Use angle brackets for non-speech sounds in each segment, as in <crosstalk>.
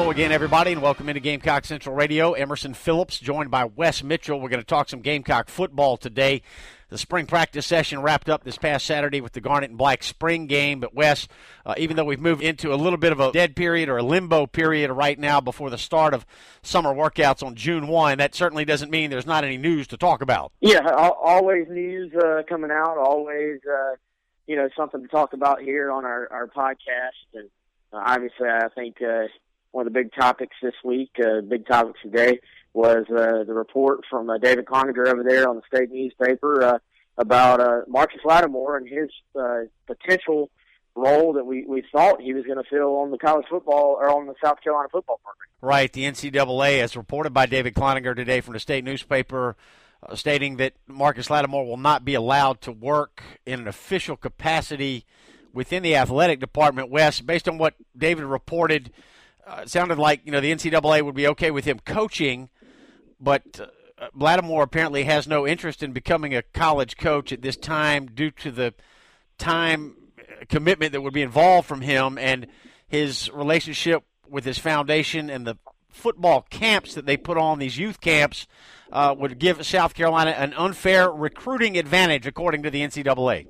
Hello again, everybody, and welcome into Gamecock Central Radio. Emerson Phillips, joined by Wes Mitchell. We're going to talk some Gamecock football today. The spring practice session wrapped up this past Saturday with the Garnet and Black spring game. But, Wes, uh, even though we've moved into a little bit of a dead period or a limbo period right now before the start of summer workouts on June 1, that certainly doesn't mean there's not any news to talk about. Yeah, always news uh, coming out, always, uh, you know, something to talk about here on our, our podcast. And uh, obviously, I think uh, one of the big topics this week, uh, big topics today, was uh, the report from uh, David Cloninger over there on the state newspaper uh, about uh, Marcus Lattimore and his uh, potential role that we, we thought he was going to fill on the college football or on the South Carolina football program. Right. The NCAA, as reported by David Cloninger today from the state newspaper, uh, stating that Marcus Lattimore will not be allowed to work in an official capacity within the athletic department. Wes, based on what David reported, uh, sounded like you know the NCAA would be okay with him coaching, but uh, apparently has no interest in becoming a college coach at this time due to the time commitment that would be involved from him and his relationship with his foundation and the football camps that they put on these youth camps uh, would give South Carolina an unfair recruiting advantage, according to the NCAA.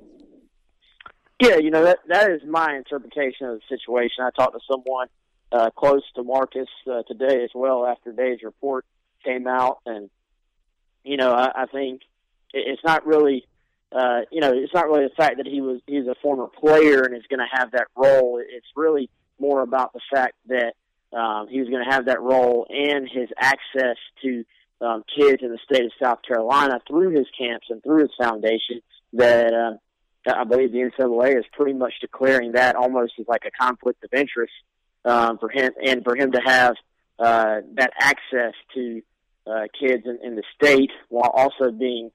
Yeah, you know that that is my interpretation of the situation. I talked to someone uh, close to Marcus uh, today as well after Dave's report came out, and you know I, I think it's not really uh, you know it's not really the fact that he was he's a former player and is going to have that role. It's really more about the fact that um, he was going to have that role and his access to um, kids in the state of South Carolina through his camps and through his foundation that. Uh, I believe the NCAA is pretty much declaring that almost as like a conflict of interest um, for him, and for him to have uh, that access to uh, kids in, in the state while also being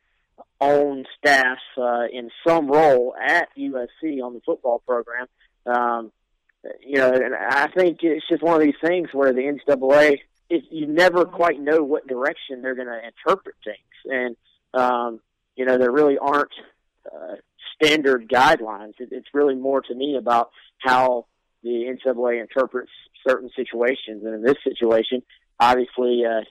on staff uh, in some role at USC on the football program. Um, you know, and I think it's just one of these things where the NCAA, if you never quite know what direction they're going to interpret things, and um, you know, there really aren't. Uh, standard guidelines. It, it's really more to me about how the NCAA interprets certain situations, and in this situation, obviously uh,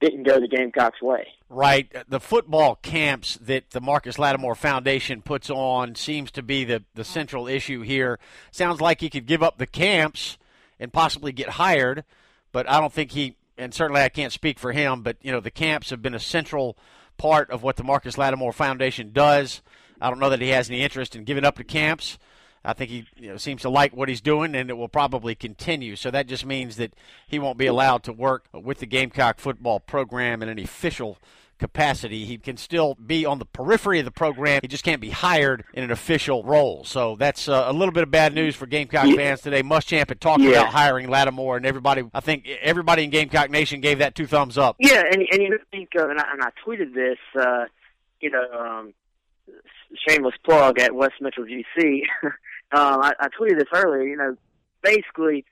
didn't go the Gamecocks' way. Right. The football camps that the Marcus Lattimore Foundation puts on seems to be the, the central issue here. Sounds like he could give up the camps and possibly get hired, but I don't think he, and certainly I can't speak for him, but you know the camps have been a central part of what the Marcus Lattimore Foundation does. I don't know that he has any interest in giving up the camps. I think he you know, seems to like what he's doing, and it will probably continue. So that just means that he won't be allowed to work with the Gamecock football program in an official capacity. He can still be on the periphery of the program. He just can't be hired in an official role. So that's uh, a little bit of bad news for Gamecock Yeah. fans today. Muschamp had talked Yeah. about hiring Lattimore, and everybody, I think everybody in Gamecock Nation gave that two thumbs up. Yeah, and and you know, think of, and I, and I tweeted this, uh, you know, um, shameless plug at Wes Mitchell GC. <laughs> um, I, I tweeted this earlier. You know, basically,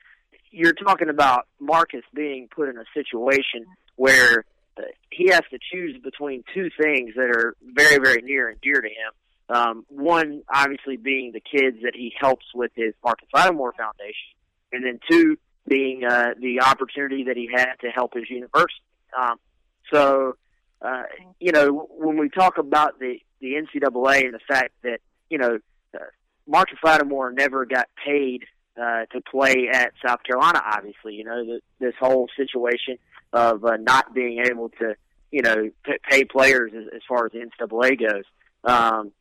you're talking about Marcus being put in a situation where he has to choose between two things that are very, very near and dear to him. Um, one, obviously, being the kids that he helps with his Marcus Lattimore Foundation, and then two, being uh, the opportunity that he had to help his university. Um, so, uh, you know, when we talk about the the NCAA and the fact that you know uh, Marcus Lattimore never got paid uh, to play at South Carolina, obviously, you know, the, this whole situation of uh, not being able to, you know, p- pay players as, as far as the NCAA goes. Um,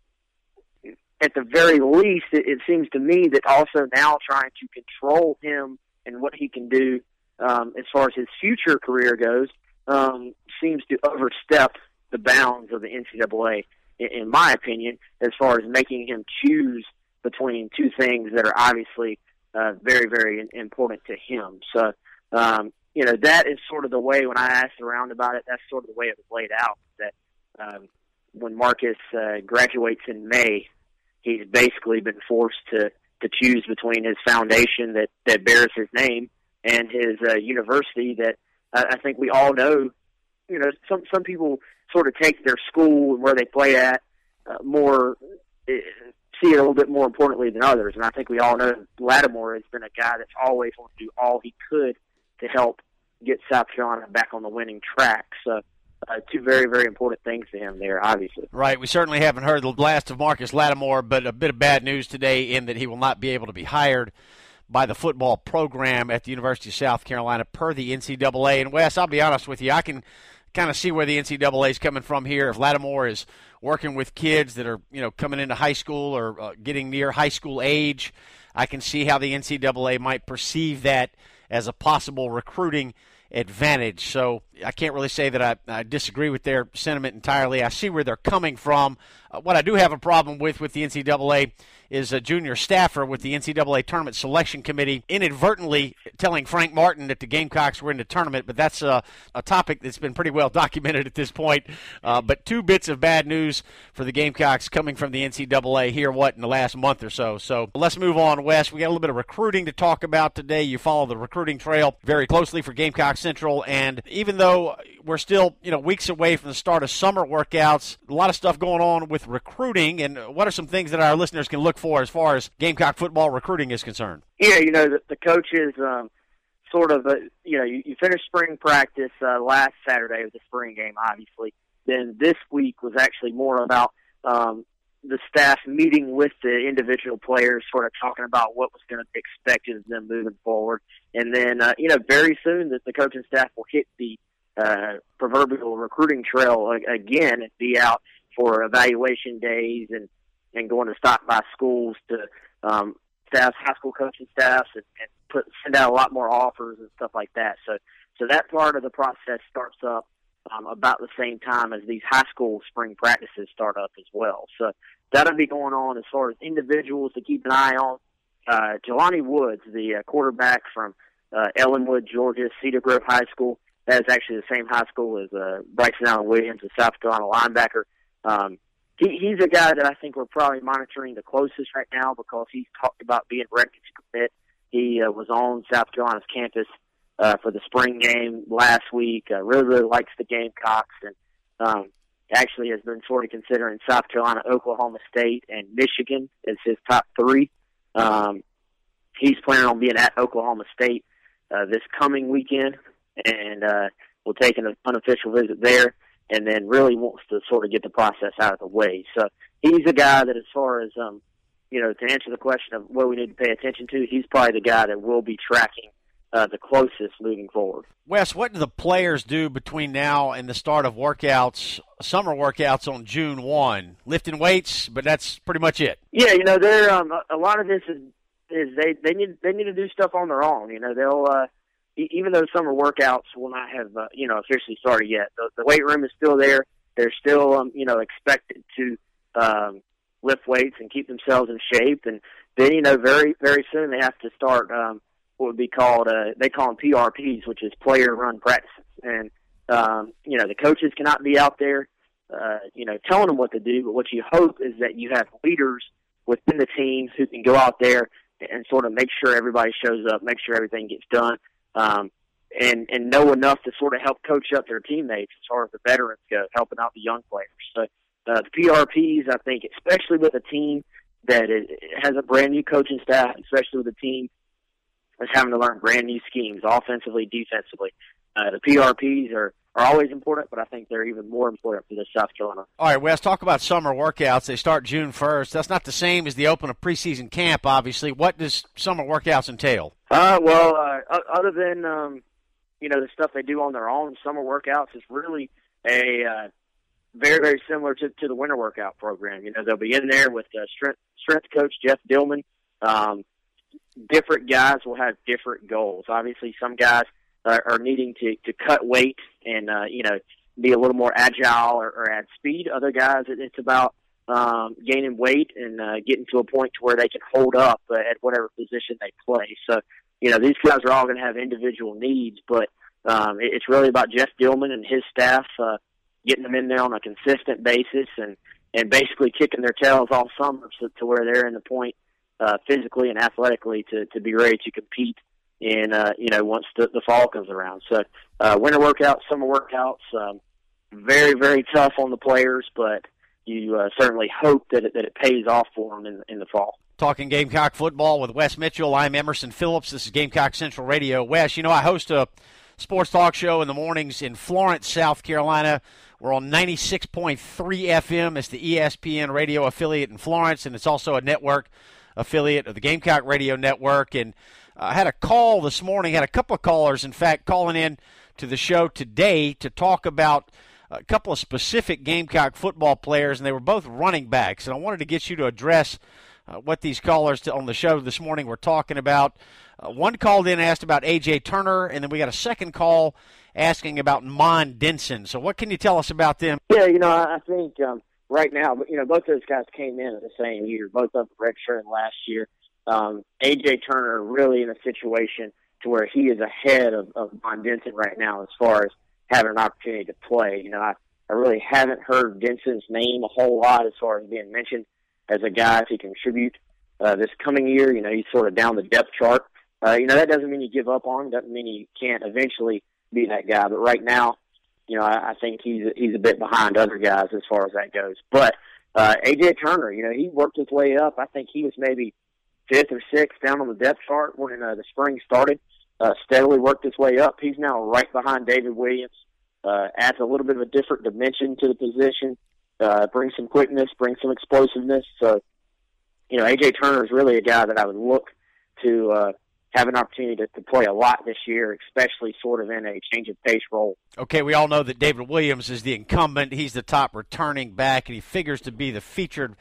at the very least, it, it seems to me that also now trying to control him and what he can do um, as far as his future career goes, um, seems to overstep the bounds of the NCAA, in, in my opinion, as far as making him choose between two things that are obviously uh, very, very important to him. So, um, you know, that is sort of the way when I asked around about it, that's sort of the way it was laid out. That um, when Marcus uh, graduates in May, he's basically been forced to to choose between his foundation that that bears his name and his uh, university that uh, I think we all know. You know, some some people sort of take their school and where they play at uh, more uh, see it a little bit more importantly than others, and I think we all know Lattimore has been a guy that's always wanted to do all he could to help get South Carolina back on the winning track. So uh, two very, very important things to him there, obviously. Right. We certainly haven't heard the last of Marcus Lattimore, but a bit of bad news today in that he will not be able to be hired by the football program at the University of South Carolina per the NCAA. And Wes, I'll be honest with you, I can kind of see where the NCAA is coming from here. If Lattimore is working with kids that are, you know, coming into high school or uh, getting near high school age, I can see how the NCAA might perceive that as a possible recruiting advantage. So I can't really say that I, I, disagree with their sentiment entirely. I see where they're coming from. Uh, what I do have a problem with with the NCAA is a junior staffer with the NCAA Tournament Selection Committee inadvertently telling Frank Martin that the Gamecocks were in the tournament, but that's a, a topic that's been pretty well <laughs> documented at this point. Uh, but two bits of bad news for the Gamecocks coming from the NCAA here, what, in the last month or so. So let's move on, Wes. We got a little bit of recruiting to talk about today. You follow the recruiting trail very closely for Gamecock Central, and even though we're still, you know, weeks away from the start of summer workouts. A lot of stuff going on with recruiting, and what are some things that our listeners can look for as far as Gamecock football recruiting is concerned? Yeah, you know, the, the coaches um, sort of, uh, you know, you, you finished spring practice uh, last Saturday with the spring game, obviously. Then this week was actually more about um, the staff meeting with the individual players, sort of talking about what was going to be expected of them moving forward. And then, uh, you know, very soon that the coaching staff will hit the uh, proverbial recruiting trail again and be out for evaluation days and and going to stop by schools to um, staff, high school coaching staffs, and, and put send out a lot more offers and stuff like that. So so that part of the process starts up um, about the same time as these high school spring practices start up as well. So that'll be going on as far as individuals to keep an eye on. Uh, Jelani Woods, the uh, quarterback from uh, Ellenwood, Georgia, Cedar Grove High School, that is actually the same high school as uh, Bryson Allen Williams, a South Carolina linebacker. Um, he, he's a guy that I think we're probably monitoring the closest right now because he's talked about being ready to commit. He uh, was on South Carolina's campus uh, for the spring game last week. Uh, really, really likes the Gamecocks and um, actually has been sort of considering South Carolina, Oklahoma State, and Michigan as his top three. Um, he's planning on being at Oklahoma State uh, this coming weekend and uh, will take an unofficial visit there, and then really wants to sort of get the process out of the way. So he's a guy that, as far as um, you know, to answer the question of what we need to pay attention to, he's probably the guy that will be tracking uh, the closest moving forward. Wes, what do the players do between now and the start of workouts, summer workouts on June one? Lifting weights, but that's pretty much it. Yeah, you know, they're um, a lot of this is is they they need they need to do stuff on their own. You know, they'll uh, even though summer workouts will not have uh, you know officially started yet, the, the weight room is still there. They're still um, you know expected to um, lift weights and keep themselves in shape, and then you know very very soon they have to start um, what would be called uh, they call them PRPs, which is player run practices, and um, you know the coaches cannot be out there uh, you know telling them what to do, but what you hope is that you have leaders within the teams who can go out there and sort of make sure everybody shows up, make sure everything gets done um, and and know enough to sort of help coach up their teammates as far as the veterans go, helping out the young players. So uh, the PRPs, I think, especially with a team that is, has a brand new coaching staff, especially with a team that's having to learn brand new schemes, offensively, defensively. Uh, the PRPs are are always important, but I think they're even more important for the South Carolina. All right, Wes, talk about summer workouts. They start June 1st. That's not the same as the open of preseason camp, obviously. What does summer workouts entail? Uh, well, uh, other than, um, you know, the stuff they do on their own, summer workouts is really a uh, very, very similar to, to the winter workout program. You know, they'll be in there with uh, strength, strength coach Jeff Dillman. Um, different guys will have different goals. Obviously, some guys – uh, are needing to to cut weight and uh, you know be a little more agile or, or add speed. Other guys, it, it's about um, gaining weight and uh, getting to a point to where they can hold up uh, at whatever position they play. So, you know, these guys are all going to have individual needs, but um, it, it's really about Jeff Dillman and his staff uh, getting them in there on a consistent basis and and basically kicking their tails all summer to, to where they're in the point uh, physically and athletically to to be ready to compete in uh, you know once the, the fall comes around. So uh, winter workouts, summer workouts, um, very very tough on the players, but you uh, certainly hope that it, that it pays off for them in, in the fall. Talking Gamecock football with Wes Mitchell. I'm Emerson Phillips. This is Gamecock Central Radio. Wes, you know I host a sports talk show in the mornings in Florence, South Carolina. We're on 96.3 FM. It's the ESPN radio affiliate in Florence, and it's also a network affiliate of the Gamecock Radio Network. And I had a call this morning, had a couple of callers, in fact, calling in to the show today to talk about a couple of specific Gamecock football players, and they were both running backs. And I wanted to get you to address uh, what these callers on the show this morning were talking about. Uh, one called in asked about A.J. Turner, and then we got a second call asking about Mon Denson. So, what can you tell us about them? Yeah, you know, I think um, right now, you know, both those guys came in at the same year, both of them redshirting last year. Um, AJ Turner really in a situation to where he is ahead of, of Mon Denson right now as far as having an opportunity to play. You know, I, I really haven't heard Denson's name a whole lot as far as being mentioned as a guy to contribute uh, this coming year. You know, he's sort of down the depth chart. Uh, you know, that doesn't mean you give up on him. Doesn't mean he can't eventually be that guy. But right now, you know, I, I think he's he's a bit behind other guys as far as that goes. But uh, AJ Turner, you know, he worked his way up. I think he was maybe fifth or sixth down on the depth chart when uh, the spring started. Uh, steadily worked his way up. He's now right behind David Williams. Uh, adds a little bit of a different dimension to the position. Uh, brings some quickness, brings some explosiveness. So, you know, AJ Turner is really a guy that I would look to uh, have an opportunity to, to play a lot this year, especially sort of in a change of pace role. Okay, we all know that David Williams is the incumbent. He's the top returning back, and he figures to be the featured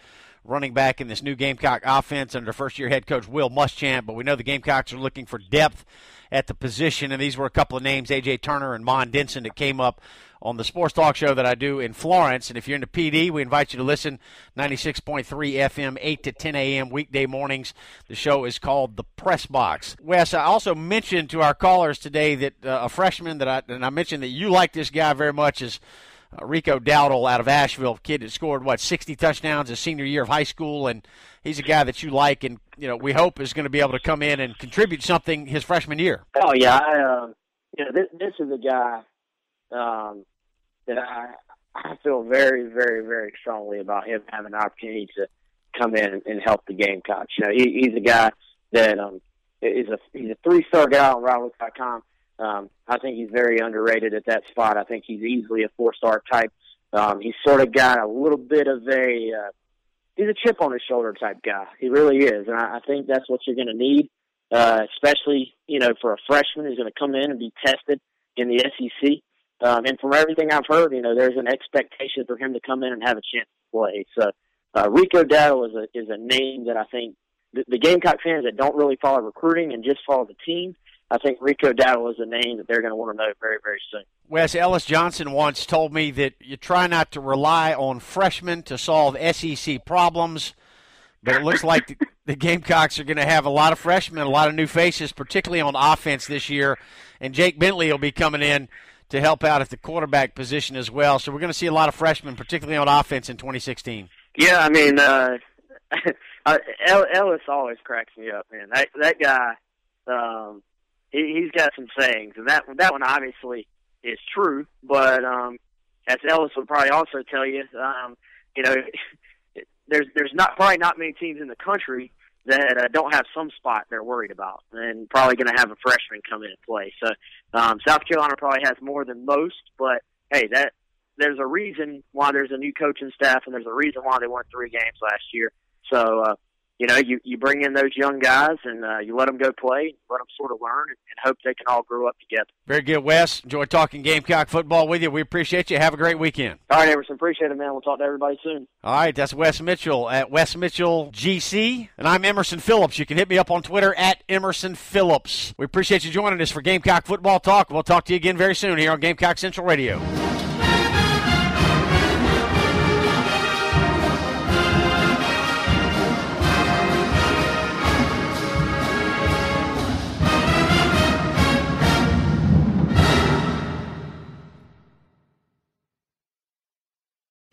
running back in this new Gamecock offense under first year head coach Will Muschamp. But we know the Gamecocks are looking for depth at the position, and these were a couple of names, A.J. Turner and Mon Denson, that came up on the sports talk show that I do in Florence. And if you're in the Pee Dee, we invite you to listen 96.3 FM, 8 to 10 a.m. weekday mornings. The show is called The Press Box. Wes, I also mentioned to our callers today that uh, a freshman that I, and I mentioned that you like this guy very much is uh, Rico Dowdle out of Asheville, kid that scored what 60 touchdowns his senior year of high school, and he's a guy that you like, and you know we hope is going to be able to come in and contribute something his freshman year. Oh yeah, I, uh, you know this, this is a guy um, that I I feel very very very strongly about him having an opportunity to come in and help the Gamecocks. You know, he, he's a guy that um, is a he's a three star guy on Rivals.com. Um, I think he's very underrated at that spot. I think he's easily a four star type. Um, he's sort of got a little bit of a uh, he's a chip on his shoulder type guy. He really is, and I, I think that's what you're going to need, uh, especially you know for a freshman who's going to come in and be tested in the SEC. Um, and from everything I've heard, you know, there's an expectation for him to come in and have a chance to play. So uh, Rico Dowdle is a is a name that I think the, the Gamecock fans that don't really follow recruiting and just follow the team I think Rico Dowdle is a name that they're going to want to know very, very soon. Wes Ellis Johnson once told me that you try not to rely on freshmen to solve SEC problems, but it looks like the, the Gamecocks are going to have a lot of freshmen, a lot of new faces, particularly on offense this year. And Jake Bentley will be coming in to help out at the quarterback position as well. So we're going to see a lot of freshmen, particularly on offense in 2016. Yeah, I mean, uh, <laughs> Ellis always cracks me up, man. That that guy. Um, he, he's got some sayings, and that that one obviously is true. But um, as Ellis would probably also tell you, um, you know, <laughs> there's there's not probably not many teams in the country that uh, don't have some spot they're worried about, and probably going to have a freshman come in and play. So um, South Carolina probably has more than most, but hey, that there's a reason why there's a new coaching staff, and there's a reason why they won three games last year. So uh, you know, you you bring in those young guys and uh, you let them go play, let them sort of learn, and, and hope they can all grow up together. Very good, Wes. Enjoy talking Gamecock football with you. We appreciate you. Have a great weekend. All right, Emerson. Appreciate it, man. We'll talk to everybody soon. All right, that's Wes Mitchell at Wes Mitchell GC, and I'm Emerson Phillips. You can hit me up on Twitter at Emerson Phillips. We appreciate you joining us for Gamecock football talk. We'll talk to you again very soon here on Gamecock Central Radio.